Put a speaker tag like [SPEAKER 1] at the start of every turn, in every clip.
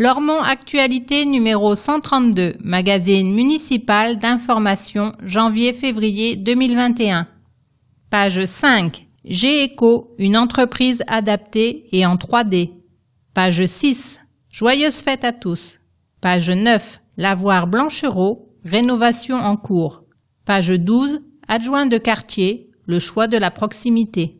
[SPEAKER 1] Lormont Actualité numéro 132, magazine municipal d'information janvier-février 2021. Page 5. GECO, une entreprise adaptée et en 3D. Page 6. Joyeuse fête à tous. Page 9. Lavoir Blanchereau, rénovation en cours. Page 12. Adjoint de quartier, le choix de la proximité.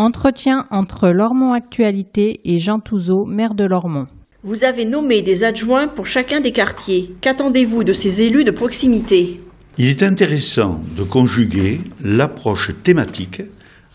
[SPEAKER 1] Entretien entre Lormont Actualité et Jean Touzeau, maire de Lormont.
[SPEAKER 2] Vous avez nommé des adjoints pour chacun des quartiers. Qu'attendez-vous de ces élus de proximité?
[SPEAKER 3] Il est intéressant de conjuguer l'approche thématique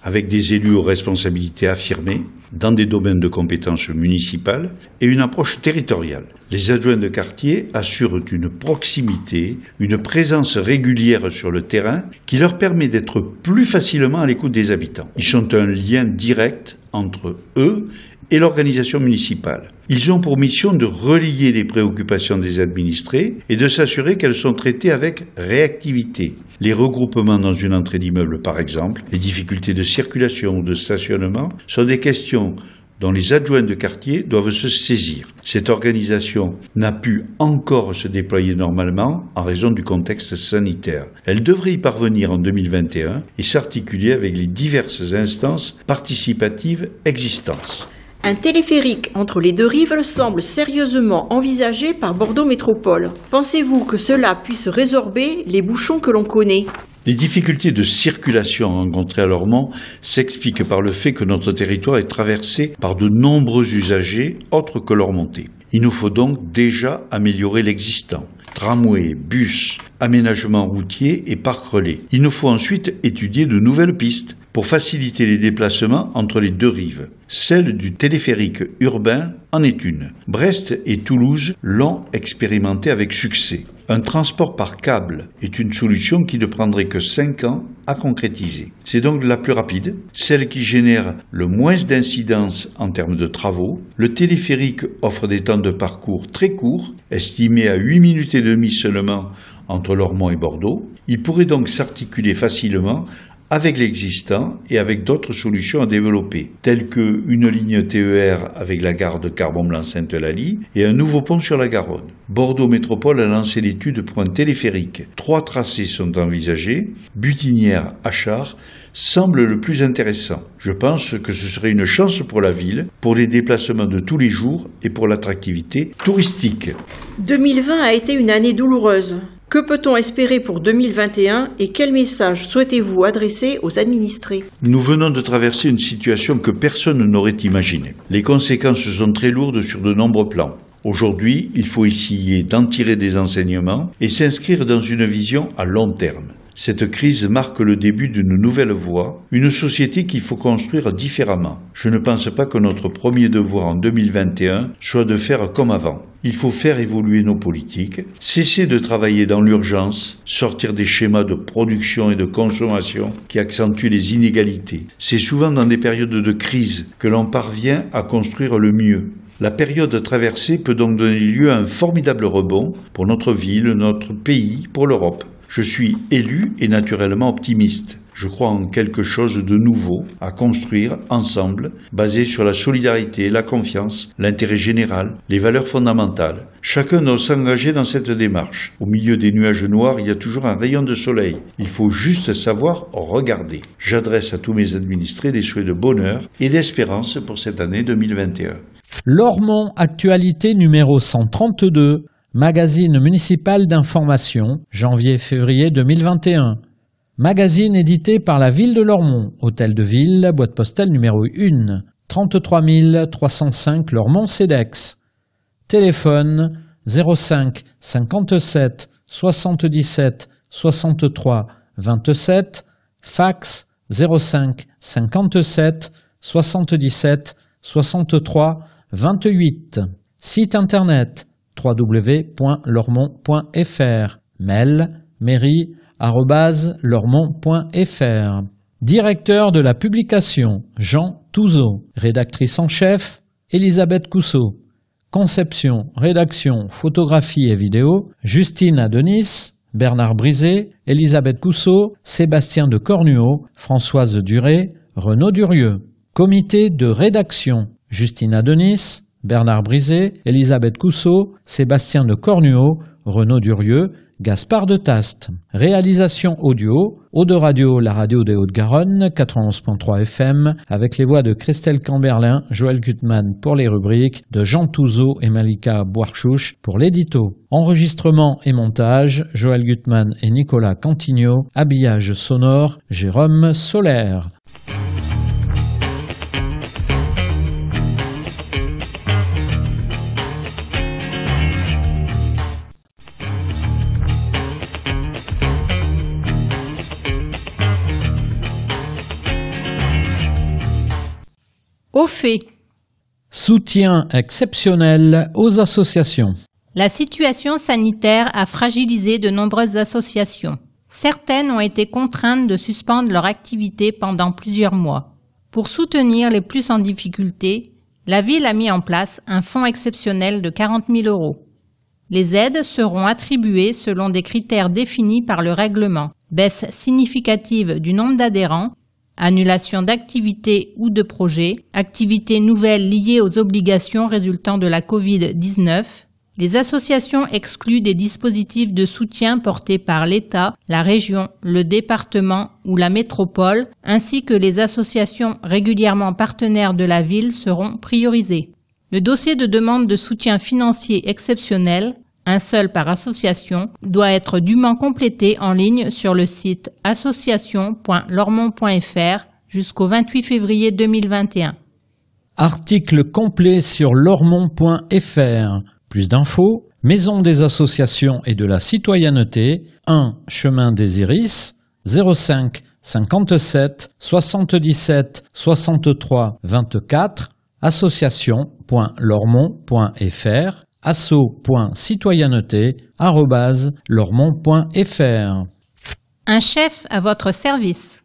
[SPEAKER 3] avec des élus aux responsabilités affirmées dans des domaines de compétences municipales et une approche territoriale. Les adjoints de quartier assurent une proximité, une présence régulière sur le terrain qui leur permet d'être plus facilement à l'écoute des habitants. Ils sont un lien direct entre eux et l'organisation municipale. Ils ont pour mission de relier les préoccupations des administrés et de s'assurer qu'elles sont traitées avec réactivité. Les regroupements dans une entrée d'immeuble, par exemple, les difficultés de circulation ou de stationnement sont des questions dont les adjoints de quartier doivent se saisir. Cette organisation n'a pu encore se déployer normalement en raison du contexte sanitaire. Elle devrait y parvenir en 2021 et s'articuler avec les diverses instances participatives existantes.
[SPEAKER 2] Un téléphérique entre les deux rives semble sérieusement envisagé par Bordeaux Métropole. Pensez-vous que cela puisse résorber les bouchons que l'on connaît?
[SPEAKER 3] Les difficultés de circulation rencontrées à Lormont s'expliquent par le fait que notre territoire est traversé par de nombreux usagers autres que Lormontais. Il nous faut donc déjà améliorer l'existant. Tramway, bus, aménagement routier et parcs relais. Il nous faut ensuite étudier de nouvelles pistes pour faciliter les déplacements entre les deux rives. Celle du téléphérique urbain en est une. Brest et Toulouse l'ont expérimenté avec succès. Un transport par câble est une solution qui ne prendrait que 5 ans à concrétiser. C'est donc la plus rapide, celle qui génère le moins d'incidence en termes de travaux. Le téléphérique offre des temps de parcours très courts, estimés à 8 minutes et demie seulement entre Lormont et Bordeaux. Il pourrait donc s'articuler facilement avec l'existant et avec d'autres solutions à développer, telles que une ligne TER avec la gare de Carbon-Blanc-Sainte-Eulalie et un nouveau pont sur la Garonne. Bordeaux Métropole a lancé l'étude pour un téléphérique. Trois tracés sont envisagés. Butinière, Achard semble le plus intéressant. Je pense que ce serait une chance pour la ville, pour les déplacements de tous les jours et pour l'attractivité touristique.
[SPEAKER 2] 2020 a été une année douloureuse. Que peut-on espérer pour 2021 et quel message souhaitez-vous adresser aux administrés?
[SPEAKER 3] Nous venons de traverser une situation que personne n'aurait imaginée. Les conséquences sont très lourdes sur de nombreux plans. Aujourd'hui, il faut essayer d'en tirer des enseignements et s'inscrire dans une vision à long terme. Cette crise marque le début d'une nouvelle voie, une société qu'il faut construire différemment. Je ne pense pas que notre premier devoir en 2021 soit de faire comme avant. Il faut faire évoluer nos politiques, cesser de travailler dans l'urgence, sortir des schémas de production et de consommation qui accentuent les inégalités. C'est souvent dans des périodes de crise que l'on parvient à construire le mieux. La période traversée peut donc donner lieu à un formidable rebond pour notre ville, notre pays, pour l'Europe. Je suis élu et naturellement optimiste. Je crois en quelque chose de nouveau à construire ensemble, basé sur la solidarité, la confiance, l'intérêt général, les valeurs fondamentales. Chacun doit s'engager dans cette démarche. Au milieu des nuages noirs, il y a toujours un rayon de soleil. Il faut juste savoir regarder. J'adresse à tous mes administrés des souhaits de bonheur et d'espérance pour cette année 2021.
[SPEAKER 4] Lormont Actualité numéro 132 Magazine municipal d'information, janvier-février 2021. Magazine édité par la ville de Lormont, hôtel de ville, boîte postale numéro 1, 33 305 Lormont-Cedex. Téléphone 05 57 77 63 27, fax 05 57 77 63 28. Site internet www.lormont.fr. Mail mairie.lormont.fr. Directeur de la publication Jean Touzeau. Rédactrice en chef Elisabeth Cousseau. Conception, rédaction, photographie et vidéo, Justine Adenis, Bernard Brisé, Elisabeth Cousseau, Sébastien de Cornuau, Françoise Duré, Renaud Durieux. Comité de rédaction, Justine Adenis, Bernard Brisé, Elisabeth Cousseau, Sébastien de Cornuau, Renaud Durieux, Gaspard de Taste. Réalisation audio, Eau Radio, la radio des Hauts-de-Garonne, 91.3 FM, avec les voix de Christelle Camberlin, Joël Gutmann pour les rubriques, de Jean Touzeau et Malika Boarchouche pour l'édito. Enregistrement et montage, Joël Gutmann et Nicolas Cantigno. Habillage sonore, Jérôme Solaire.
[SPEAKER 1] Au fait,
[SPEAKER 4] Soutien exceptionnel aux associations.
[SPEAKER 1] la situation sanitaire a fragilisé de nombreuses associations. Certaines ont été contraintes de suspendre leur activité pendant plusieurs mois. Pour soutenir les plus en difficulté, la ville a mis en place un fonds exceptionnel de 40 000 euros. Les aides seront attribuées selon des critères définis par le règlement. Baisse significative du nombre d'adhérents, annulation d'activités ou de projets, activités nouvelles liées aux obligations résultant de la Covid-19, les associations exclues des dispositifs de soutien portés par l'État, la région, le département ou la métropole, ainsi que les associations régulièrement partenaires de la ville seront priorisées. Le dossier de demande de soutien financier exceptionnel, un seul par association, doit être dûment complété en ligne sur le site association.lormont.fr jusqu'au 28 février 2021.
[SPEAKER 4] Article complet sur lormont.fr. Plus d'infos, Maison des associations et de la citoyenneté, 1 Chemin des Iris, 05 57 77 63 24, association.lormont.fr, asso.citoyenneté, arrobase, lormont.fr.
[SPEAKER 1] Un chef à votre service.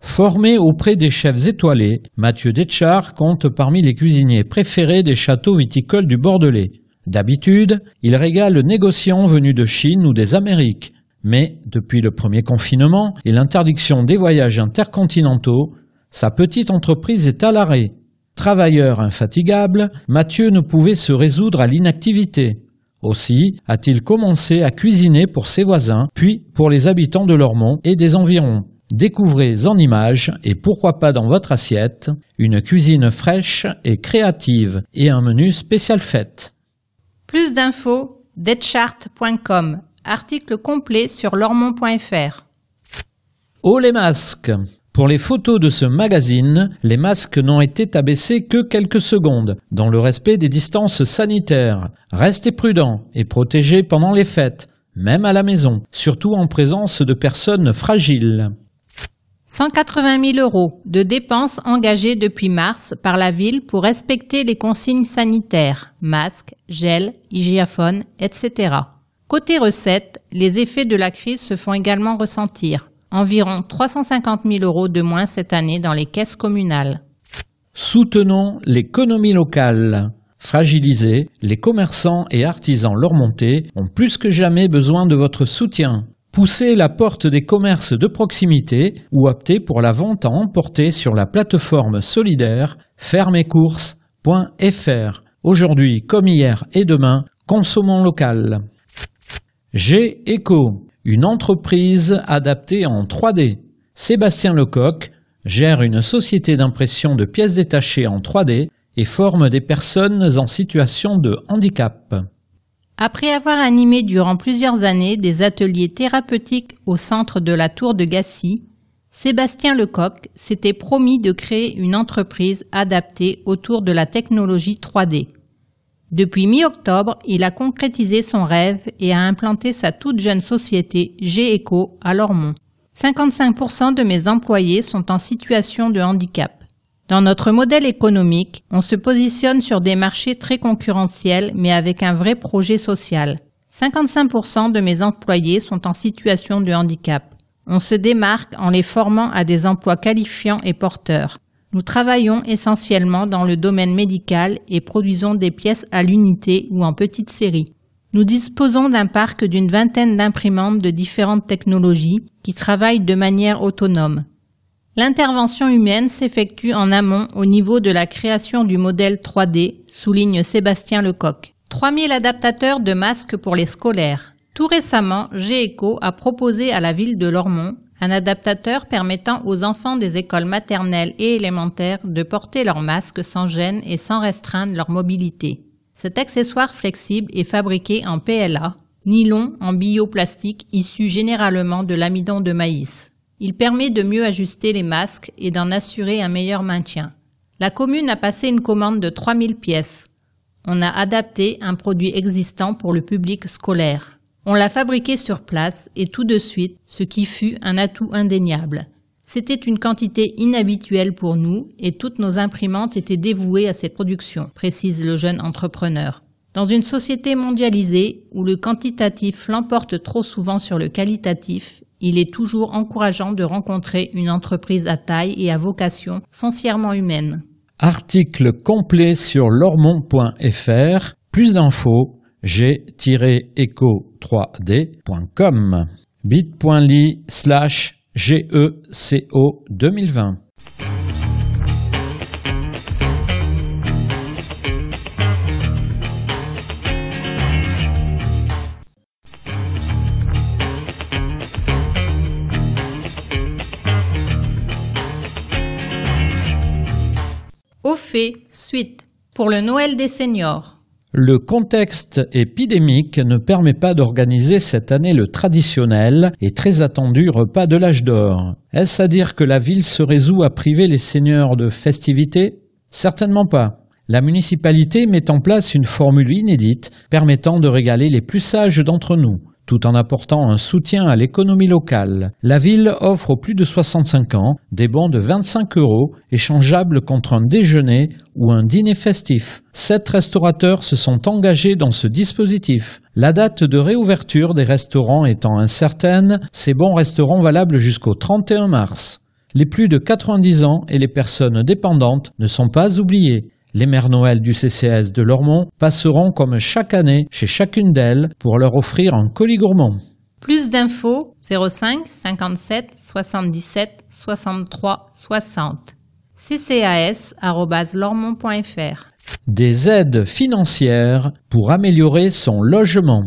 [SPEAKER 4] Formé auprès des chefs étoilés, Mathieu Detchard compte parmi les cuisiniers préférés des châteaux viticoles du Bordelais. D'habitude, il régale le négociant venu de Chine ou des Amériques. Mais, depuis le premier confinement et l'interdiction des voyages intercontinentaux, sa petite entreprise est à l'arrêt. Travailleur infatigable, Mathieu ne pouvait se résoudre à l'inactivité. Aussi a-t-il commencé à cuisiner pour ses voisins, puis pour les habitants de Lormont et des environs. Découvrez en images, et pourquoi pas dans votre assiette, une cuisine fraîche et créative et un menu spécial fête.
[SPEAKER 1] Plus d'infos, deadchart.com. Article complet sur lormont.fr.
[SPEAKER 4] Oh les masques Pour les photos de ce magazine, les masques n'ont été abaissés que quelques secondes, dans le respect des distances sanitaires. Restez prudents et protégés pendant les fêtes, même à la maison, surtout en présence de personnes fragiles.
[SPEAKER 1] 180 000 euros de dépenses engagées depuis mars par la ville pour respecter les consignes sanitaires, masques, gel, hygiaphone, etc. Côté recettes, les effets de la crise se font également ressentir. Environ 350 000 euros de moins cette année dans les caisses communales.
[SPEAKER 4] Soutenons l'économie locale. Fragilisés, les commerçants et artisans lormontais ont plus que jamais besoin de votre soutien. Poussez la porte des commerces de proximité ou optez pour la vente à emporter sur la plateforme solidaire fermecourses.fr. Aujourd'hui comme hier et demain, consommons local. G Eco, une entreprise adaptée en 3D. Sébastien Lecoq gère une société d'impression de pièces détachées en 3D et forme des personnes en situation de handicap.
[SPEAKER 1] Après avoir animé durant plusieurs années des ateliers thérapeutiques au centre de la Tour de Gassy, Sébastien Lecoq s'était promis de créer une entreprise adaptée autour de la technologie 3D. Depuis mi-octobre, il a concrétisé son rêve et a implanté sa toute jeune société G-Eco à Lormont. 55% de mes employés sont en situation de handicap. Dans notre modèle économique, on se positionne sur des marchés très concurrentiels mais avec un vrai projet social. 55% de mes employés sont en situation de handicap. On se démarque en les formant à des emplois qualifiants et porteurs. Nous travaillons essentiellement dans le domaine médical et produisons des pièces à l'unité ou en petite série. Nous disposons d'un parc d'une vingtaine d'imprimantes de différentes technologies qui travaillent de manière autonome. L'intervention humaine s'effectue en amont au niveau de la création du modèle 3D, souligne Sébastien Lecoq. 3000 adaptateurs de masques pour les scolaires. Tout récemment, GECO a proposé à la ville de Lormont un adaptateur permettant aux enfants des écoles maternelles et élémentaires de porter leur masque sans gêne et sans restreindre leur mobilité. Cet accessoire flexible est fabriqué en PLA, nylon en bioplastique issu généralement de l'amidon de maïs. Il permet de mieux ajuster les masques et d'en assurer un meilleur maintien. La commune a passé une commande de 3000 pièces. On a adapté un produit existant pour le public scolaire. On l'a fabriqué sur place et tout de suite, ce qui fut un atout indéniable. C'était une quantité inhabituelle pour nous et toutes nos imprimantes étaient dévouées à cette production, précise le jeune entrepreneur. Dans une société mondialisée où le quantitatif l'emporte trop souvent sur le qualitatif, il est toujours encourageant de rencontrer une entreprise à taille et à vocation foncièrement humaine.
[SPEAKER 4] Article complet sur lormont.fr. Plus d'infos g-eco3d.com bit.ly slash GECO 2020
[SPEAKER 1] Au fait, suite, pour le Noël des seniors.
[SPEAKER 4] Le contexte épidémique ne permet pas d'organiser cette année le traditionnel et très attendu repas de l'âge d'or. Est-ce à dire que la ville se résout à priver les seigneurs de festivités? Certainement pas. La municipalité met en place une formule inédite permettant de régaler les plus sages d'entre nous tout en apportant un soutien à l'économie locale. La ville offre aux plus de 65 ans des bons de 25 euros échangeables contre un déjeuner ou un dîner festif. Sept restaurateurs se sont engagés dans ce dispositif. La date de réouverture des restaurants étant incertaine, ces bons resteront valables jusqu'au 31 mars. Les plus de 90 ans et les personnes dépendantes ne sont pas oubliés. Les mères Noël du CCS de Lormont passeront comme chaque année chez chacune d'elles pour leur offrir un colis gourmand.
[SPEAKER 1] Plus d'infos 05 57 77 63 60 ccas.lormont.fr
[SPEAKER 4] Des aides financières pour améliorer son logement.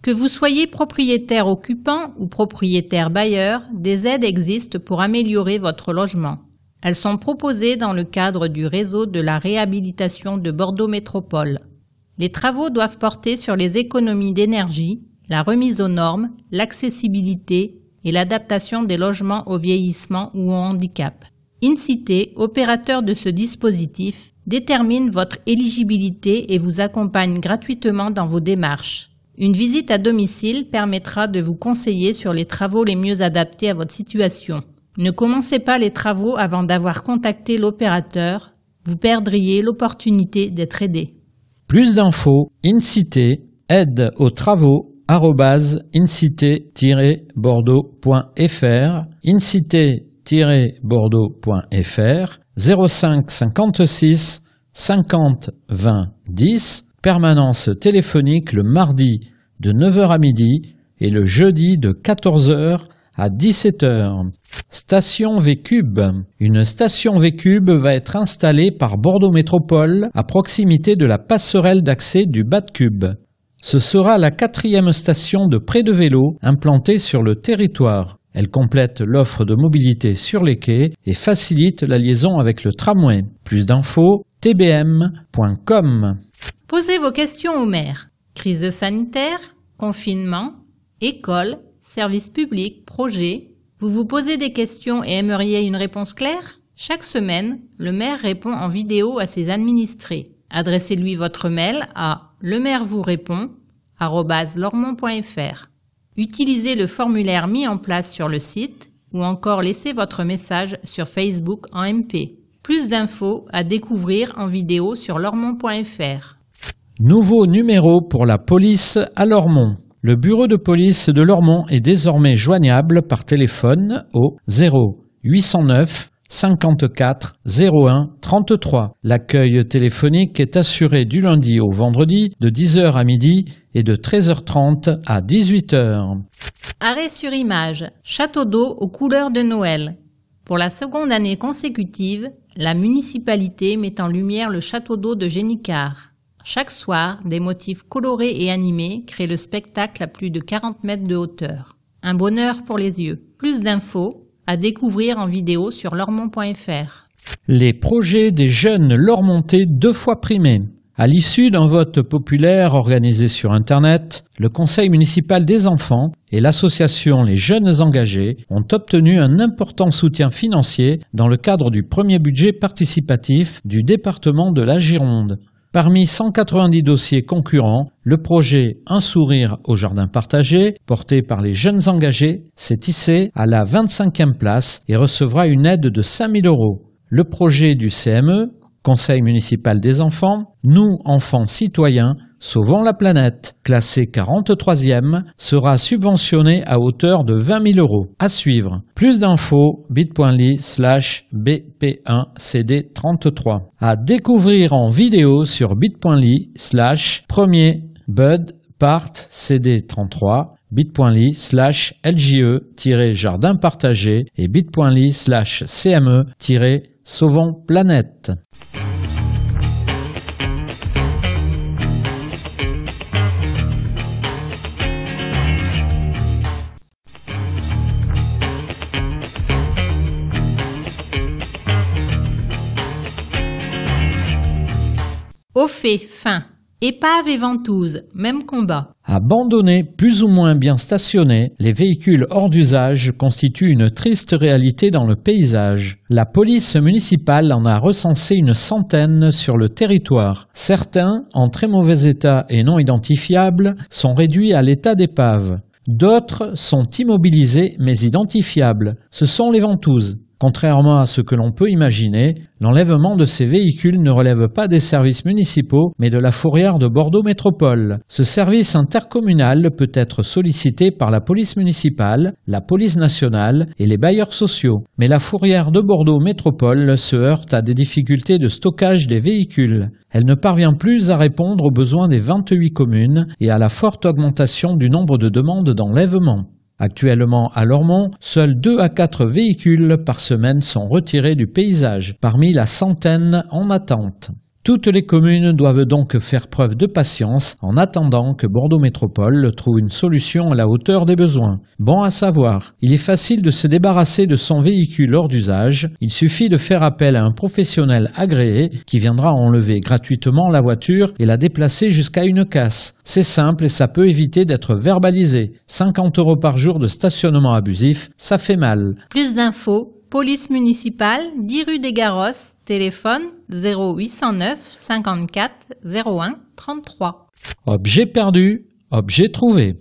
[SPEAKER 1] Que vous soyez propriétaire occupant ou propriétaire bailleur, des aides existent pour améliorer votre logement. Elles sont proposées dans le cadre du réseau de la réhabilitation de Bordeaux Métropole. Les travaux doivent porter sur les économies d'énergie, la remise aux normes, l'accessibilité et l'adaptation des logements au vieillissement ou au handicap. InCité, opérateur de ce dispositif, détermine votre éligibilité et vous accompagne gratuitement dans vos démarches. Une visite à domicile permettra de vous conseiller sur les travaux les mieux adaptés à votre situation. Ne commencez pas les travaux avant d'avoir contacté l'opérateur, vous perdriez l'opportunité d'être aidé.
[SPEAKER 4] Plus d'infos, incité, aide aux travaux, incité-bordeaux.fr, incité-bordeaux.fr, 05 56 50 20 10, permanence téléphonique le mardi de 9h à midi et le jeudi de 14h à 17h. Station V-Cube. Une station V-Cube va être installée par Bordeaux Métropole à proximité de la passerelle d'accès du Bas de Cube. Ce sera la quatrième station de près de vélo implantée sur le territoire. Elle complète l'offre de mobilité sur les quais et facilite la liaison avec le tramway. Plus d'infos, tbm.com.
[SPEAKER 1] Posez vos questions au maire. Crise sanitaire, confinement, école, service public, projet. Vous vous posez des questions et aimeriez une réponse claire? Chaque semaine, le maire répond en vidéo à ses administrés. Adressez-lui votre mail à le maire Utilisez le formulaire mis en place sur le site ou encore laissez votre message sur Facebook en MP. Plus d'infos à découvrir en vidéo sur lormont.fr.
[SPEAKER 4] Nouveau numéro pour la police à Lormont. Le bureau de police de Lormont est désormais joignable par téléphone au 0 809 54 01 33. L'accueil téléphonique est assuré du lundi au vendredi de 10h à midi et de 13h30 à 18h.
[SPEAKER 1] Arrêt sur image. Château d'eau aux couleurs de Noël. Pour la seconde année consécutive, la municipalité met en lumière le château d'eau de Génicard. Chaque soir, des motifs colorés et animés créent le spectacle à plus de 40 mètres de hauteur. Un bonheur pour les yeux. Plus d'infos à découvrir en vidéo sur lormont.fr.
[SPEAKER 4] Les projets des jeunes Lormontais deux fois primés. À l'issue d'un vote populaire organisé sur Internet, le Conseil municipal des enfants et l'association Les Jeunes Engagés ont obtenu un important soutien financier dans le cadre du premier budget participatif du département de la Gironde. Parmi 190 dossiers concurrents, le projet Un sourire au jardin partagé, porté par les jeunes engagés, s'est hissé à la 25e place et recevra une aide de 5000 euros. Le projet du CME, Conseil municipal des enfants, Nous, enfants citoyens, Sauvons la planète, classé 43e, sera subventionné à hauteur de 20 000 euros. À suivre. Plus d'infos, bit.ly slash bp1cd33. À découvrir en vidéo sur bit.ly slash premier bud part cd33 bit.ly slash lje-jardin partagé et bit.ly slash cme-sauvons planète.
[SPEAKER 1] Au fait, fin. Épave et ventouse, même combat.
[SPEAKER 4] Abandonnés, plus ou moins bien stationnés, les véhicules hors d'usage constituent une triste réalité dans le paysage. La police municipale en a recensé une centaine sur le territoire. Certains, en très mauvais état et non identifiables, sont réduits à l'état d'épave. D'autres sont immobilisés mais identifiables. Ce sont les ventouses. Contrairement à ce que l'on peut imaginer, l'enlèvement de ces véhicules ne relève pas des services municipaux, mais de la fourrière de Bordeaux Métropole. Ce service intercommunal peut être sollicité par la police municipale, la police nationale et les bailleurs sociaux. Mais la fourrière de Bordeaux Métropole se heurte à des difficultés de stockage des véhicules. Elle ne parvient plus à répondre aux besoins des 28 communes et à la forte augmentation du nombre de demandes d'enlèvement. Actuellement à Lormont, seuls 2 à 4 véhicules par semaine sont retirés du paysage, parmi la centaine en attente. Toutes les communes doivent donc faire preuve de patience en attendant que Bordeaux Métropole trouve une solution à la hauteur des besoins. Bon à savoir, il est facile de se débarrasser de son véhicule hors d'usage, il suffit de faire appel à un professionnel agréé qui viendra enlever gratuitement la voiture et la déplacer jusqu'à une casse. C'est simple et ça peut éviter d'être verbalisé. 50 euros par jour de stationnement abusif, ça fait mal.
[SPEAKER 1] Plus d'infos Police municipale, 10 rue des Garros, téléphone 0809 54 01 33.
[SPEAKER 4] Objet perdu, objet trouvé.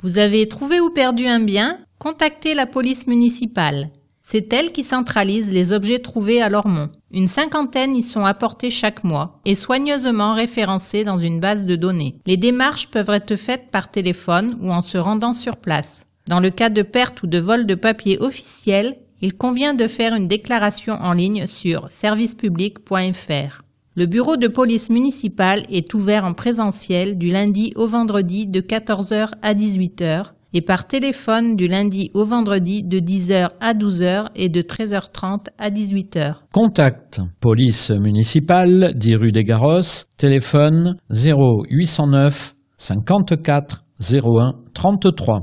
[SPEAKER 1] Vous avez trouvé ou perdu un bien? Contactez la police municipale. C'est elle qui centralise les objets trouvés à Lormont. Une cinquantaine y sont apportés chaque mois et soigneusement référencés dans une base de données. Les démarches peuvent être faites par téléphone ou en se rendant sur place. Dans le cas de perte ou de vol de papier officiel, il convient de faire une déclaration en ligne sur servicepublic.fr. Le bureau de police municipale est ouvert en présentiel du lundi au vendredi de 14h à 18h et par téléphone du lundi au vendredi de 10h à 12h et de 13h30 à 18h.
[SPEAKER 4] Contact police municipale 10 rue des Garros, téléphone 0809 54 01 33.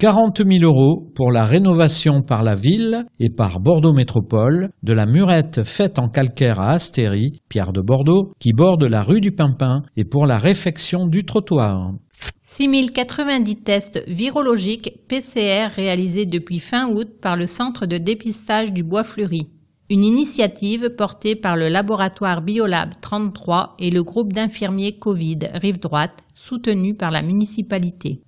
[SPEAKER 4] 40 000 euros pour la rénovation par la ville et par Bordeaux Métropole de la murette faite en calcaire à Astéry, Pierre de Bordeaux, qui borde la rue du Pimpin et pour la réfection du trottoir.
[SPEAKER 1] 6090 tests virologiques PCR réalisés depuis fin août par le Centre de dépistage du Bois Fleuri. Une initiative portée par le laboratoire Biolab 33 et le groupe d'infirmiers Covid Rive Droite, soutenu par la municipalité.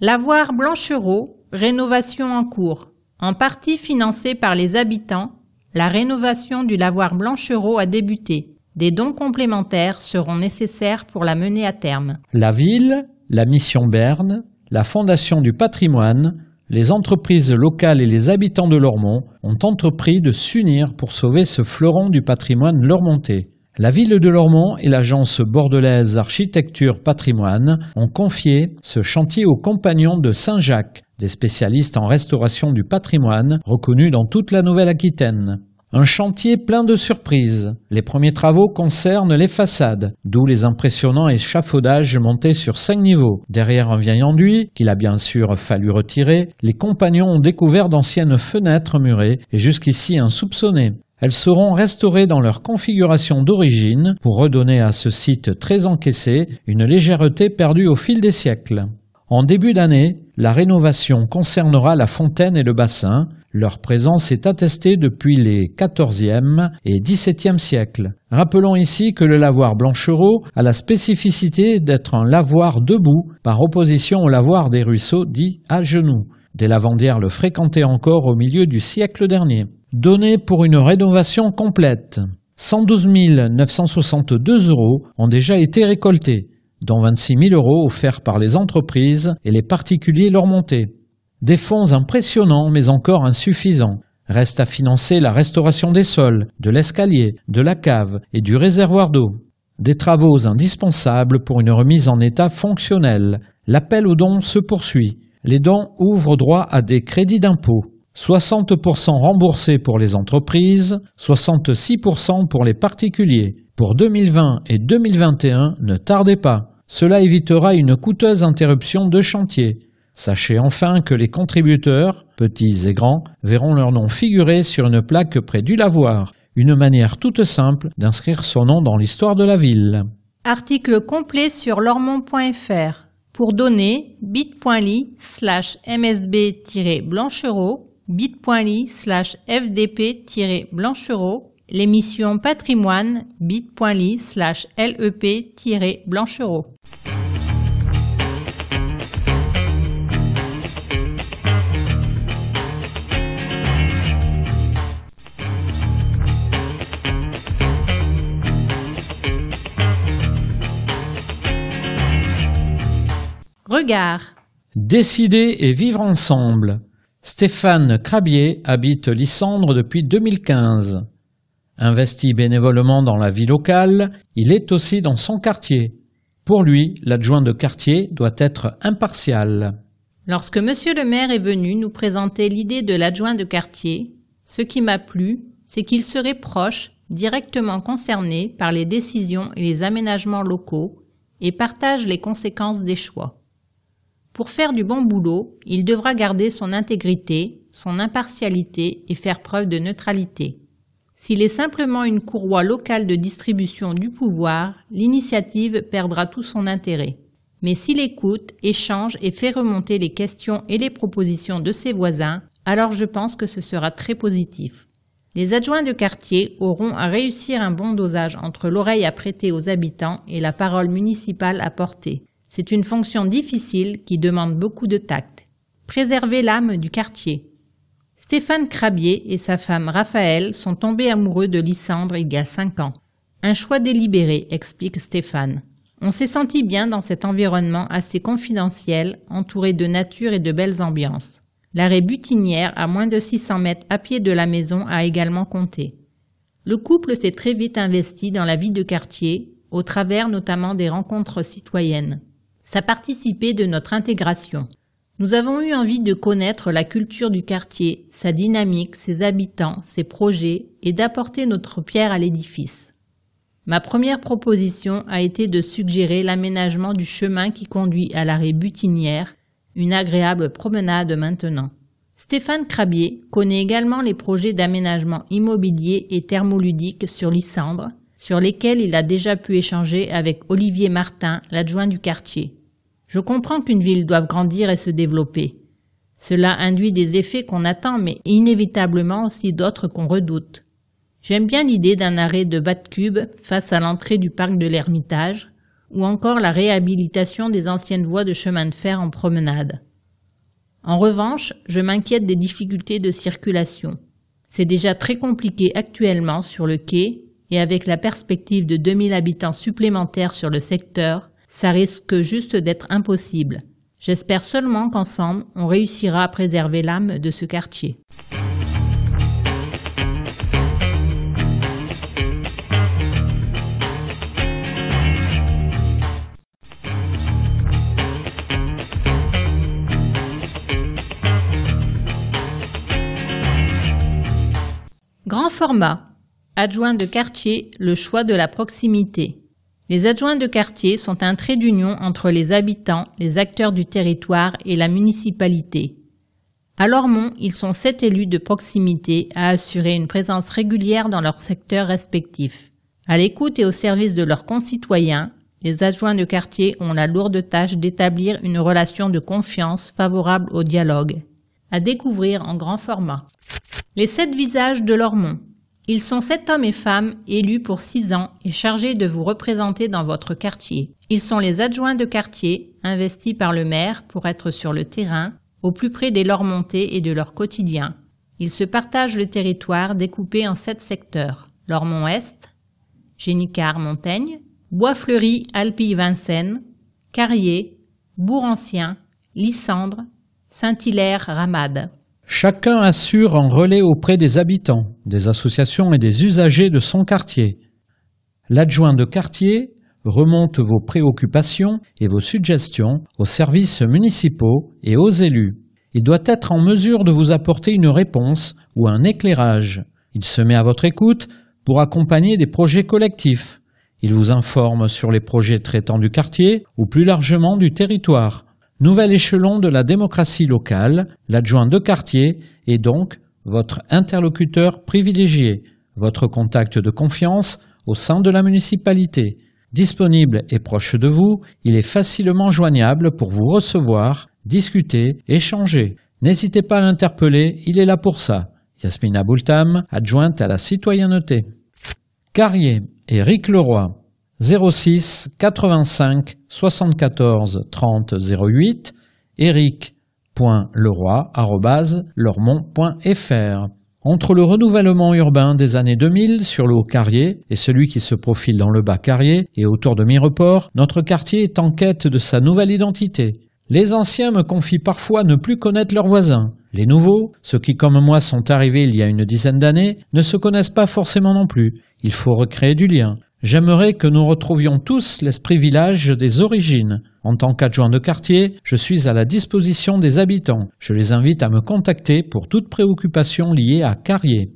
[SPEAKER 1] Lavoir Blanchereau, rénovation en cours. En partie financée par les habitants, la rénovation du lavoir Blanchereau a débuté. Des dons complémentaires seront nécessaires pour la mener à terme.
[SPEAKER 4] La ville, la mission Berne, la Fondation du patrimoine, les entreprises locales et les habitants de Lormont ont entrepris de s'unir pour sauver ce fleuron du patrimoine lormontais. La ville de Lormont et l'agence bordelaise Architecture Patrimoine ont confié ce chantier aux compagnons de Saint-Jacques, des spécialistes en restauration du patrimoine reconnus dans toute la Nouvelle-Aquitaine. Un chantier plein de surprises. Les premiers travaux concernent les façades, d'où les impressionnants échafaudages montés sur cinq niveaux. Derrière un vieil enduit, qu'il a bien sûr fallu retirer, les compagnons ont découvert d'anciennes fenêtres murées et jusqu'ici insoupçonnées. Elles seront restaurées dans leur configuration d'origine pour redonner à ce site très encaissé une légèreté perdue au fil des siècles. En début d'année, la rénovation concernera la fontaine et le bassin, leur présence est attestée depuis les XIVe et XVIIe siècles. Rappelons ici que le lavoir Blanchereau a la spécificité d'être un lavoir debout par opposition au lavoir des ruisseaux dit à genoux. Des lavandières le fréquentaient encore au milieu du siècle dernier. Donné pour une rénovation complète. 112 962 euros ont déjà été récoltés, dont 26 000 euros offerts par les entreprises et les particuliers leur montée. Des fonds impressionnants mais encore insuffisants. Reste à financer la restauration des sols, de l'escalier, de la cave et du réservoir d'eau. Des travaux indispensables pour une remise en état fonctionnel. L'appel aux dons se poursuit. Les dons ouvrent droit à des crédits d'impôt. 60% remboursés pour les entreprises, 66% pour les particuliers. Pour 2020 et 2021, ne tardez pas. Cela évitera une coûteuse interruption de chantier. Sachez enfin que les contributeurs, petits et grands, verront leur nom figurer sur une plaque près du lavoir, une manière toute simple d'inscrire son nom dans l'histoire de la ville.
[SPEAKER 1] Article complet sur lormont.fr. Pour donner, bit.ly slash msb-blanchereau, bit.ly slash fdp-blanchereau, l'émission patrimoine, bit.ly slash lep-blanchereau. Regard.
[SPEAKER 4] Décider et vivre ensemble. Stéphane Crabier habite Lissandre depuis 2015. Investi bénévolement dans la vie locale, il est aussi dans son quartier. Pour lui, l'adjoint de quartier doit être impartial.
[SPEAKER 1] Lorsque monsieur le maire est venu nous présenter l'idée de l'adjoint de quartier, ce qui m'a plu, c'est qu'il serait proche, directement concerné par les décisions et les aménagements locaux et partage les conséquences des choix. Pour faire du bon boulot, il devra garder son intégrité, son impartialité et faire preuve de neutralité. S'il est simplement une courroie locale de distribution du pouvoir, l'initiative perdra tout son intérêt. Mais s'il écoute, échange et fait remonter les questions et les propositions de ses voisins, alors je pense que ce sera très positif. Les adjoints de quartier auront à réussir un bon dosage entre l'oreille à prêter aux habitants et la parole municipale à porter. C'est une fonction difficile qui demande beaucoup de tact. Préserver l'âme du quartier. Stéphane Crabier et sa femme Raphaël sont tombés amoureux de Lysandre il y a cinq ans. Un choix délibéré, explique Stéphane. On s'est senti bien dans cet environnement assez confidentiel, entouré de nature et de belles ambiances. L'arrêt butinière, à moins de 600 mètres à pied de la maison, a également compté. Le couple s'est très vite investi dans la vie de quartier, au travers notamment des rencontres citoyennes. Ça participait de notre intégration. Nous avons eu envie de connaître la culture du quartier, sa dynamique, ses habitants, ses projets et d'apporter notre pierre à l'édifice. Ma première proposition a été de suggérer l'aménagement du chemin qui conduit à l'arrêt Butinière, une agréable promenade maintenant. Stéphane Crabier connaît également les projets d'aménagement immobilier et thermoludique sur l'Issandre, sur lesquels il a déjà pu échanger avec Olivier Martin, l'adjoint du quartier. Je comprends qu'une ville doive grandir et se développer. Cela induit des effets qu'on attend, mais inévitablement aussi d'autres qu'on redoute. J'aime bien l'idée d'un arrêt de bas de cube face à l'entrée du parc de l'Ermitage, ou encore la réhabilitation des anciennes voies de chemin de fer en promenade. En revanche, je m'inquiète des difficultés de circulation. C'est déjà très compliqué actuellement sur le quai et avec la perspective de 2000 habitants supplémentaires sur le secteur, ça risque juste d'être impossible. J'espère seulement qu'ensemble, on réussira à préserver l'âme de ce quartier. Grand format. Adjoint de quartier, le choix de la proximité. Les adjoints de quartier sont un trait d'union entre les habitants, les acteurs du territoire et la municipalité. À Lormont, ils sont sept élus de proximité à assurer une présence régulière dans leurs secteurs respectifs. À l'écoute et au service de leurs concitoyens, les adjoints de quartier ont la lourde tâche d'établir une relation de confiance favorable au dialogue. À découvrir en grand format. Les sept visages de Lormont. Ils sont sept hommes et femmes élus pour six ans et chargés de vous représenter dans votre quartier. Ils sont les adjoints de quartier, investis par le maire pour être sur le terrain, au plus près des Lormontais et de leur quotidien. Ils se partagent le territoire découpé en sept secteurs. Lormont-Est, Génicard-Montaigne, Bois-Fleuri, Alpille-Vincennes, Carrier, Bourg-Ancien, Lissandre, Saint-Hilaire-Ramade.
[SPEAKER 4] Chacun assure un relais auprès des habitants, des associations et des usagers de son quartier. L'adjoint de quartier remonte vos préoccupations et vos suggestions aux services municipaux et aux élus. Il doit être en mesure de vous apporter une réponse ou un éclairage. Il se met à votre écoute pour accompagner des projets collectifs. Il vous informe sur les projets traitant du quartier ou plus largement du territoire. Nouvel échelon de la démocratie locale, l'adjoint de quartier est donc votre interlocuteur privilégié, votre contact de confiance au sein de la municipalité. Disponible et proche de vous, il est facilement joignable pour vous recevoir, discuter, échanger. N'hésitez pas à l'interpeller, il est là pour ça. Yasmina Boultam, adjointe à la citoyenneté. Carrier, Éric Leroy, 06 85 74 30 08 eric.leroy.lormont.fr Entre le renouvellement urbain des années 2000 sur le Haut-Carrier et celui qui se profile dans le Bas-Carrier et autour de Mireport, notre quartier est en quête de sa nouvelle identité. Les anciens me confient parfois ne plus connaître leurs voisins. Les nouveaux, ceux qui comme moi sont arrivés il y a une dizaine d'années, ne se connaissent pas forcément non plus. Il faut recréer du lien. J'aimerais que nous retrouvions tous l'esprit village des origines. En tant qu'adjoint de quartier, je suis à la disposition des habitants. Je les invite à me contacter pour toute préoccupation liée à Carrier.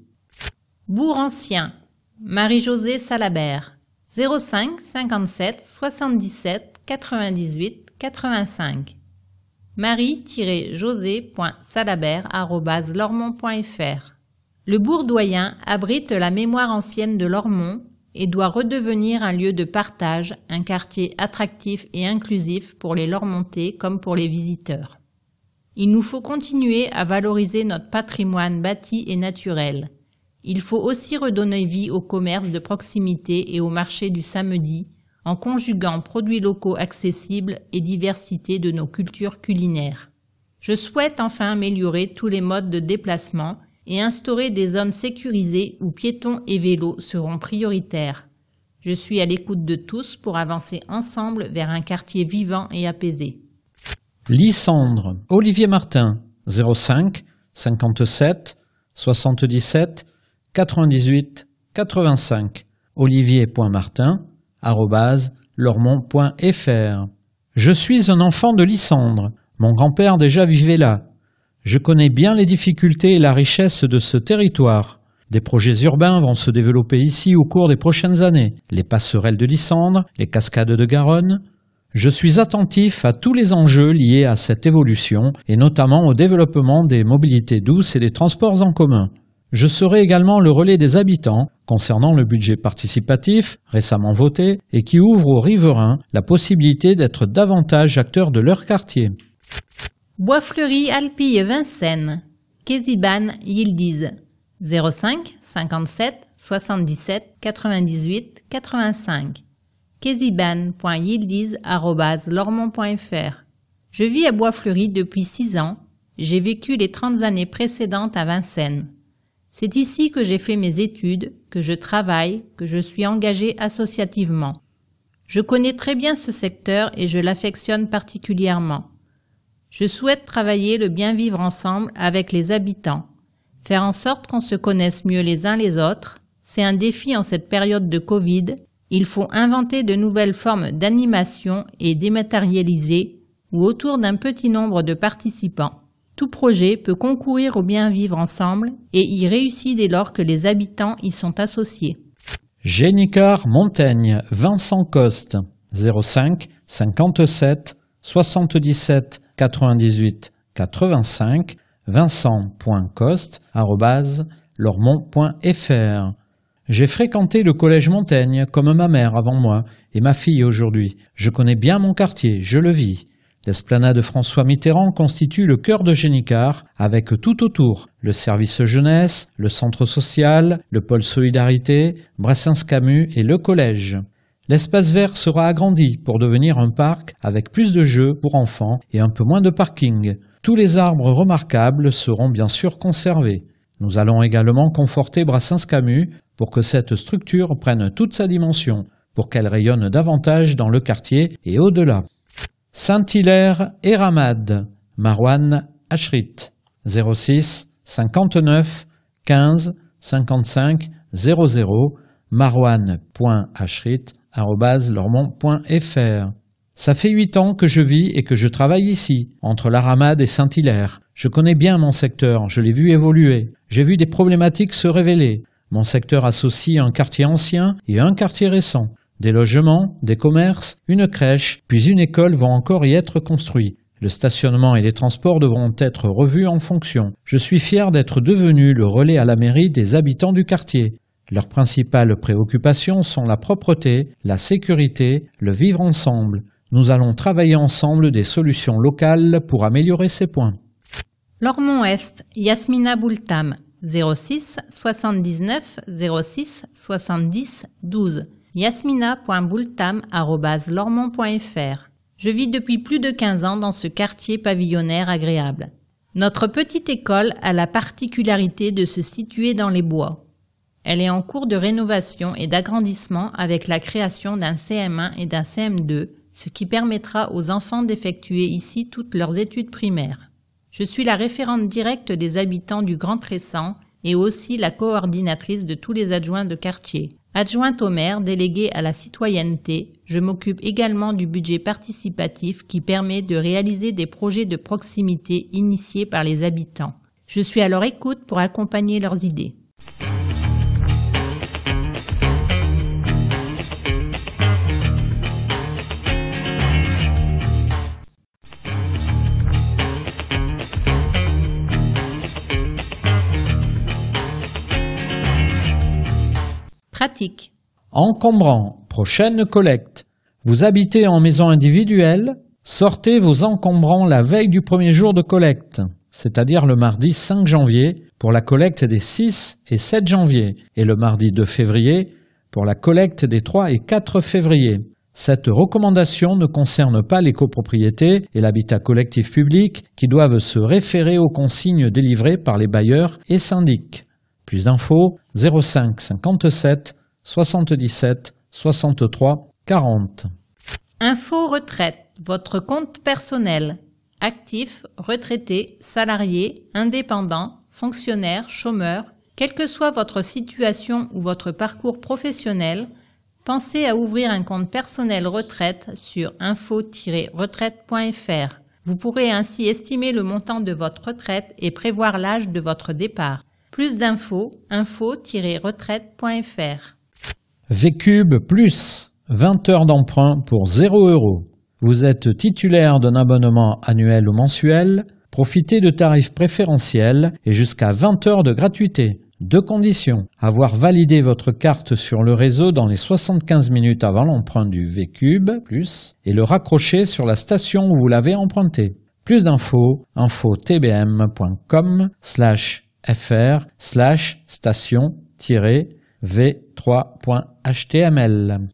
[SPEAKER 1] Bourg ancien. Marie-Josée Salabert. 05 57 77 98 85. marie-josé.salabert.lormont.fr Le Bourdoyen abrite la mémoire ancienne de Lormont et doit redevenir un lieu de partage, un quartier attractif et inclusif pour les Lormontais comme pour les visiteurs. Il nous faut continuer à valoriser notre patrimoine bâti et naturel. Il faut aussi redonner vie au commerce de proximité et au marché du samedi en conjuguant produits locaux accessibles et diversité de nos cultures culinaires. Je souhaite enfin améliorer tous les modes de déplacement et instaurer des zones sécurisées où piétons et vélos seront prioritaires. Je suis à l'écoute de tous pour avancer ensemble vers un quartier vivant et apaisé.
[SPEAKER 4] Lysandre, Olivier Martin, 05 57 77 98 85. Olivier.martin, lormont.fr. Je suis un enfant de Lysandre. Mon grand-père déjà vivait là. Je connais bien les difficultés et la richesse de ce territoire. Des projets urbains vont se développer ici au cours des prochaines années. Les passerelles de Lissandre, les cascades de Garonne. Je suis attentif à tous les enjeux liés à cette évolution et notamment au développement des mobilités douces et des transports en commun. Je serai également le relais des habitants concernant le budget participatif récemment voté et qui ouvre aux riverains la possibilité d'être davantage acteurs de leur quartier.
[SPEAKER 1] Bois fleuri Alpille Vincennes. Kéziban Yildiz. 05 57 77 98 85. lormont.fr Je vis à Bois-Fleuri depuis six ans. J'ai vécu les 30 années précédentes à Vincennes. C'est ici que j'ai fait mes études, que je travaille, que je suis engagé associativement. Je connais très bien ce secteur et je l'affectionne particulièrement. Je souhaite travailler le bien vivre ensemble avec les habitants, faire en sorte qu'on se connaisse mieux les uns les autres. C'est un défi en cette période de Covid. Il faut inventer de nouvelles formes d'animation et dématérialiser ou autour d'un petit nombre de participants. Tout projet peut concourir au bien vivre ensemble et y réussit dès lors que les habitants y sont associés.
[SPEAKER 4] Génicard Montaigne, Vincent Coste, 05 57 77 98 85 vincent.coste.lormont.fr J'ai fréquenté le collège Montaigne comme ma mère avant moi et ma fille aujourd'hui. Je connais bien mon quartier, je le vis. L'esplanade François Mitterrand constitue le cœur de Génicard, avec tout autour le service jeunesse, le centre social, le pôle solidarité, Brassens-Camus et le collège. L'espace vert sera agrandi pour devenir un parc avec plus de jeux pour enfants et un peu moins de parking. Tous les arbres remarquables seront bien sûr conservés. Nous allons également conforter Brassens-Camus pour que cette structure prenne toute sa dimension, pour qu'elle rayonne davantage dans le quartier et au-delà. Saint-Hilaire et Ramad, Marwan Ashrit, 06 59 15 55 00, marwan.ashrit.lormont.fr. Ça fait huit ans que je vis et que je travaille ici, entre la Ramade et Saint-Hilaire. Je connais bien mon secteur, je l'ai vu évoluer. J'ai vu des problématiques se révéler. Mon secteur associe un quartier ancien et un quartier récent. Des logements, des commerces, une crèche, puis une école vont encore y être construits. Le stationnement et les transports devront être revus en fonction. Je suis fier d'être devenu le relais à la mairie des habitants du quartier. Leurs principales préoccupations sont la propreté, la sécurité, le vivre ensemble. Nous allons travailler ensemble des solutions locales pour améliorer ces points.
[SPEAKER 1] Lormont-Est, Yasmina Boultam, 06 79 06 70 12 yasmina.boultam.lormont.fr. Je vis depuis plus de 15 ans dans ce quartier pavillonnaire agréable. Notre petite école a la particularité de se situer dans les bois. Elle est en cours de rénovation et d'agrandissement avec la création d'un CM1 et d'un CM2, ce qui permettra aux enfants d'effectuer ici toutes leurs études primaires. Je suis la référente directe des habitants du Grand Tressan et aussi la coordinatrice de tous les adjoints de quartier. Adjointe au maire, déléguée à la citoyenneté, je m'occupe également du budget participatif qui permet de réaliser des projets de proximité initiés par les habitants. Je suis à leur écoute pour accompagner leurs idées.
[SPEAKER 4] Encombrant, prochaine collecte. Vous habitez en maison individuelle Sortez vos encombrants la veille du premier jour de collecte, c'est-à-dire le mardi 5 janvier pour la collecte des 6 et 7 janvier et le mardi 2 février pour la collecte des 3 et 4 février. Cette recommandation ne concerne pas les copropriétés et l'habitat collectif public qui doivent se référer aux consignes délivrées par les bailleurs et syndics. Plus d'infos 05 57 77 63 40.
[SPEAKER 1] Info retraite, votre compte personnel. Actif, retraité, salarié, indépendant, fonctionnaire, chômeur, quelle que soit votre situation ou votre parcours professionnel, pensez à ouvrir un compte personnel retraite sur info-retraite.fr. Vous pourrez ainsi estimer le montant de votre retraite et prévoir l'âge de votre départ. Plus d'infos, info-retraite.fr.
[SPEAKER 4] VCube Plus, 20 heures d'emprunt pour 0 euros. Vous êtes titulaire d'un abonnement annuel ou mensuel, profitez de tarifs préférentiels et jusqu'à 20 heures de gratuité. Deux conditions. Avoir validé votre carte sur le réseau dans les 75 minutes avant l'emprunt du VCube Plus et le raccrocher sur la station où vous l'avez emprunté. Plus d'infos, info-tbm.com slash fr slash station-v3.html.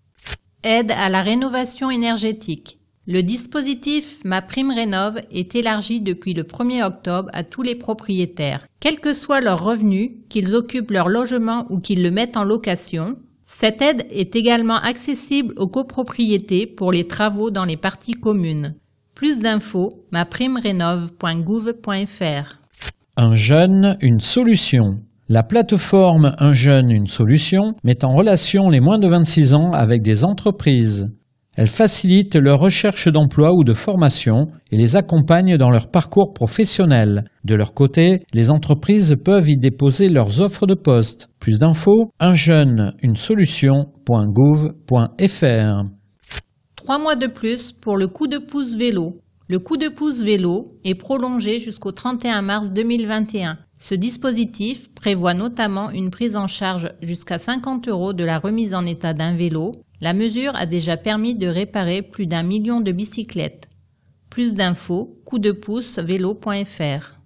[SPEAKER 1] Aide à la rénovation énergétique. Le dispositif Ma Prime Rénove est élargi depuis le 1er octobre à tous les propriétaires. Quels que soient leurs revenus, qu'ils occupent leur logement ou qu'ils le mettent en location, cette aide est également accessible aux copropriétés pour les travaux dans les parties communes. Plus d'infos, maprimerénov.gouv.fr.
[SPEAKER 4] Un jeune, une solution. La plateforme Un jeune, une solution met en relation les moins de 26 ans avec des entreprises. Elle facilite leur recherche d'emploi ou de formation et les accompagne dans leur parcours professionnel. De leur côté, les entreprises peuvent y déposer leurs offres de poste. Plus d'infos, un jeune, une solution.gouv.fr.
[SPEAKER 1] Trois mois de plus pour le coup de pouce vélo. Le coup de pouce vélo est prolongé jusqu'au 31 mars 2021. Ce dispositif prévoit notamment une prise en charge jusqu'à 50 euros de la remise en état d'un vélo, la mesure a déjà permis de réparer plus d'un million de bicyclettes. Plus d'infos, coup de pouce vélo.fr.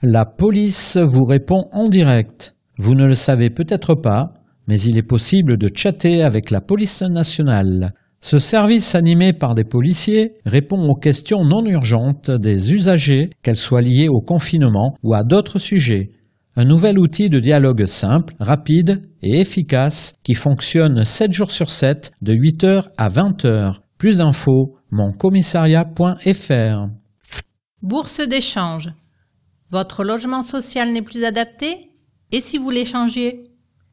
[SPEAKER 4] La police vous répond en direct. Vous ne le savez peut-être pas, mais il est possible de chatter avec la police nationale. Ce service animé par des policiers répond aux questions non urgentes des usagers, qu'elles soient liées au confinement ou à d'autres sujets, un nouvel outil de dialogue simple, rapide et efficace qui fonctionne 7 jours sur 7 de 8h à 20h. Plus d'infos, moncommissariat.fr.
[SPEAKER 1] Bourse d'échange. Votre logement social n'est plus adapté? Et si vous l'échangez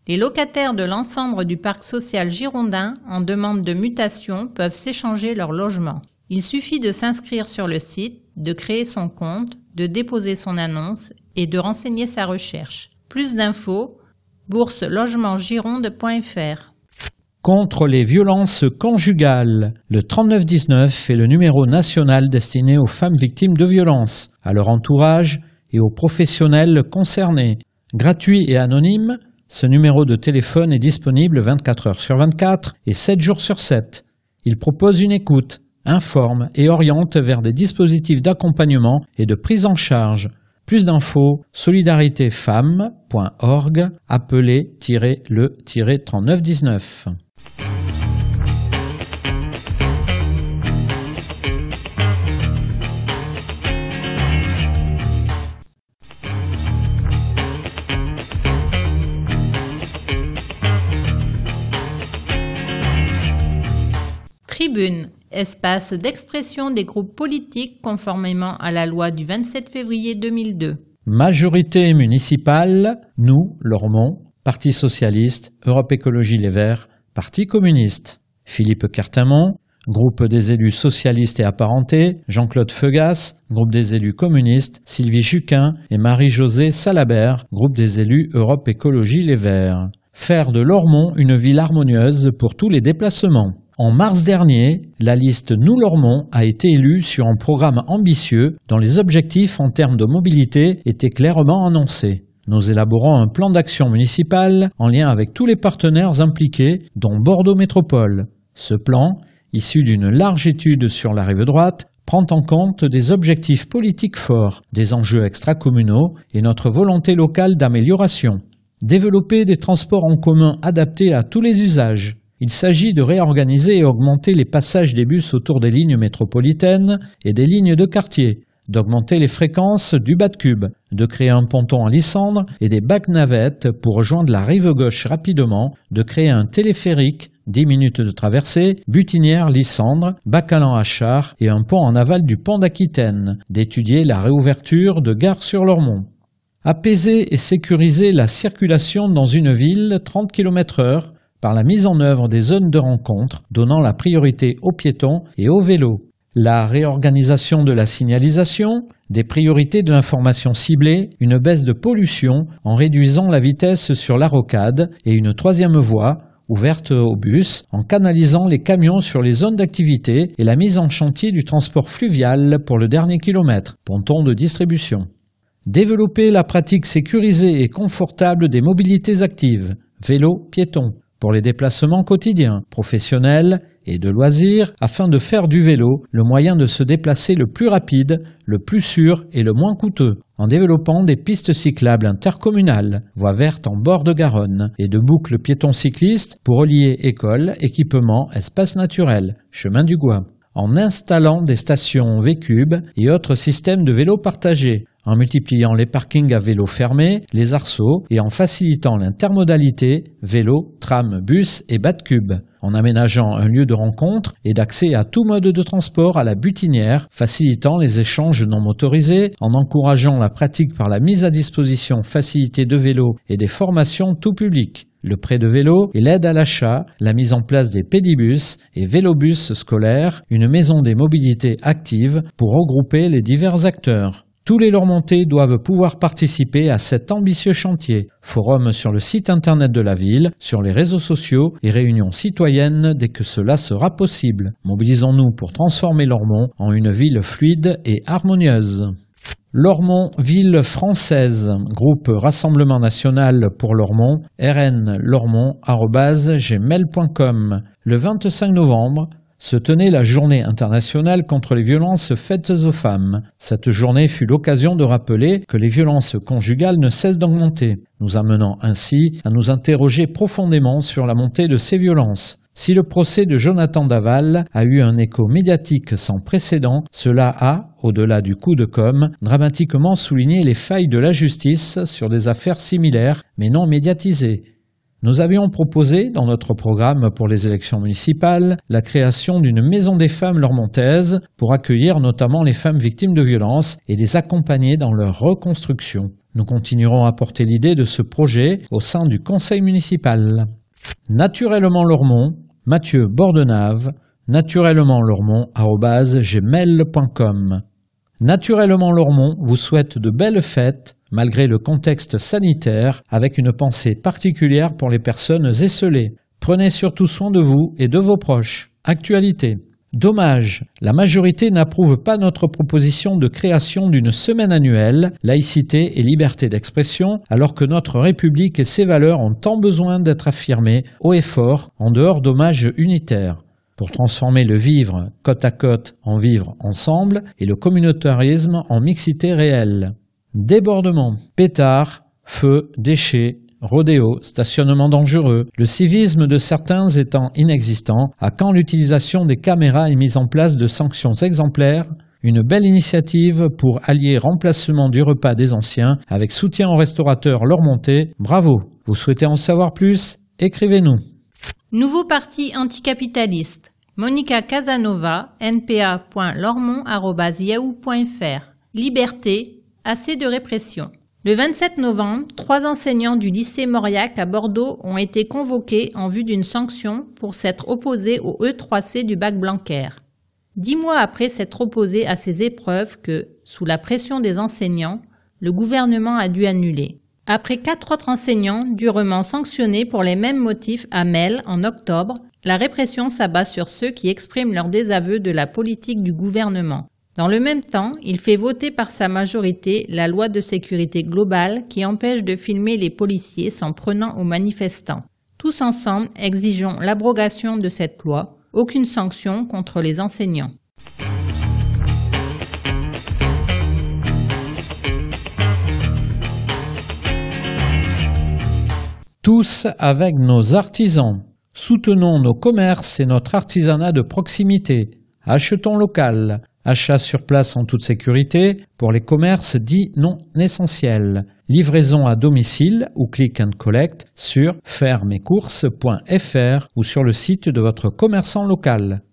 [SPEAKER 1] Les locataires de l'ensemble du parc social girondin en demande de mutation peuvent s'échanger leur logement. Il suffit de s'inscrire sur le site, de créer son compte, de déposer son annonce et de renseigner sa recherche. Plus d'infos, bourselogementgironde.fr.
[SPEAKER 4] Contre les violences conjugales, le 3919 est le numéro national destiné aux femmes victimes de violences, à leur entourage et aux professionnels concernés. Gratuit et anonyme, ce numéro de téléphone est disponible 24 heures sur 24 et 7 jours sur 7. Il propose une écoute, informe et oriente vers des dispositifs d'accompagnement et de prise en charge. Plus d'infos, solidaritéfemmes.org, appelez-le-3919.
[SPEAKER 1] Espace d'expression des groupes politiques conformément à la loi du 27 février 2002.
[SPEAKER 4] Majorité municipale, nous, Lormont, Parti socialiste, Europe Écologie Les Verts, Parti communiste. Philippe Cartamont, Groupe des élus socialistes et apparentés, Jean-Claude Feugas, Groupe des élus communistes, Sylvie Juquin et Marie-Josée Salabert, Groupe des élus Europe Écologie Les Verts. Faire de Lormont une ville harmonieuse pour tous les déplacements. En mars dernier, la liste Nous Lormont a été élue sur un programme ambitieux dont les objectifs en termes de mobilité étaient clairement annoncés. Nous élaborons un plan d'action municipal en lien avec tous les partenaires impliqués, dont Bordeaux Métropole. Ce plan, issu d'une large étude sur la rive droite, prend en compte des objectifs politiques forts, des enjeux extracommunaux et notre volonté locale d'amélioration. Développer des transports en commun adaptés à tous les usages, il s'agit de réorganiser et augmenter les passages des bus autour des lignes métropolitaines et des lignes de quartier, d'augmenter les fréquences du bas de cube, de créer un ponton à Lissandre et des bacs navettes pour rejoindre la rive gauche rapidement, de créer un téléphérique, 10 minutes de traversée, Butinière, Lissandre, Bacalan Achard et un pont en aval du pont d'Aquitaine, d'étudier la réouverture de Gare sur Lormont. Apaiser et sécuriser la circulation dans une ville 30 km heure par la mise en œuvre des zones de rencontre donnant la priorité aux piétons et aux vélos, la réorganisation de la signalisation, des priorités de l'information ciblée, une baisse de pollution en réduisant la vitesse sur la rocade et une troisième voie ouverte aux bus en canalisant les camions sur les zones d'activité et la mise en chantier du transport fluvial pour le dernier kilomètre, ponton de distribution. Développer la pratique sécurisée et confortable des mobilités actives, vélo, piéton, pour les déplacements quotidiens, professionnels et de loisirs afin de faire du vélo le moyen de se déplacer le plus rapide, le plus sûr et le moins coûteux, en développant des pistes cyclables intercommunales, voies vertes en bord de Garonne et de boucles piétons cyclistes pour relier écoles, équipements, espaces naturels, chemin du Gois en installant des stations V-Cube et autres systèmes de vélos partagés, en multipliant les parkings à vélos fermés, les arceaux et en facilitant l'intermodalité vélo, tram, bus et bas de cube, en aménageant un lieu de rencontre et d'accès à tout mode de transport à la butinière, facilitant les échanges non motorisés, en encourageant la pratique par la mise à disposition facilitée de vélos et des formations tout public le prêt de vélo et l'aide à l'achat, la mise en place des pédibus et vélobus scolaires, une maison des mobilités actives pour regrouper les divers acteurs. Tous les Lormontais doivent pouvoir participer à cet ambitieux chantier. Forum sur le site internet de la ville, sur les réseaux sociaux et réunions citoyennes dès que cela sera possible. Mobilisons-nous pour transformer Lormont en une ville fluide et harmonieuse. Lormont, ville française, groupe Rassemblement national pour Lormont, rn gmail.com. Le 25 novembre, se tenait la journée internationale contre les violences faites aux femmes. Cette journée fut l'occasion de rappeler que les violences conjugales ne cessent d'augmenter, nous amenant ainsi à nous interroger profondément sur la montée de ces violences. Si le procès de Jonathan Daval a eu un écho médiatique sans précédent, cela a, au-delà du coup de com', dramatiquement souligné les failles de la justice sur des affaires similaires, mais non médiatisées. Nous avions proposé, dans notre programme pour les élections municipales, la création d'une maison des femmes lormontaises pour accueillir notamment les femmes victimes de violences et les accompagner dans leur reconstruction. Nous continuerons à porter l'idée de ce projet au sein du conseil municipal. Naturellement Lormont, Mathieu Bordenave, naturellement gmail.com. Naturellement Lormont vous souhaite de belles fêtes malgré le contexte sanitaire avec une pensée particulière pour les personnes esselées. Prenez surtout soin de vous et de vos proches. Actualité. Dommage, la majorité n'approuve pas notre proposition de création d'une semaine annuelle, laïcité et liberté d'expression, alors que notre République et ses valeurs ont tant besoin d'être affirmées haut et fort en dehors d'hommages unitaires pour transformer le vivre côte à côte en vivre ensemble et le communautarisme en mixité réelle. Débordement, pétards, feux, déchets, rodéo, stationnement dangereux, le civisme de certains étant inexistant, à quand l'utilisation des caméras et mise en place de sanctions exemplaires? Une belle initiative pour allier remplacement du repas des anciens avec soutien aux restaurateurs leur. Bravo. Vous souhaitez en savoir plus? Écrivez-nous.
[SPEAKER 1] Nouveau parti anticapitaliste. Monica Casanova, npa.lormont.yahoo.fr. Liberté, assez de répression. Le 27 novembre, trois enseignants du lycée Mauriac à Bordeaux ont été convoqués en vue d'une sanction pour s'être opposés au E3C du bac Blanquer. Dix mois après s'être opposés à ces épreuves que, sous la pression des enseignants, le gouvernement a dû annuler. Après quatre autres enseignants durement sanctionnés pour les mêmes motifs à Mel en octobre, la répression s'abat sur ceux qui expriment leur désaveu de la politique du gouvernement. Dans le même temps, il fait voter par sa majorité la loi de sécurité globale qui empêche de filmer les policiers s'en prenant aux manifestants. Tous ensemble, exigeons l'abrogation de cette loi, aucune sanction contre les enseignants.
[SPEAKER 4] Tous avec nos artisans. Soutenons nos commerces et notre artisanat de proximité. Achetons local. Achat sur place en toute sécurité pour les commerces dits non essentiels. Livraison à domicile ou click and collect sur fermecourses.fr ou sur le site de votre commerçant local.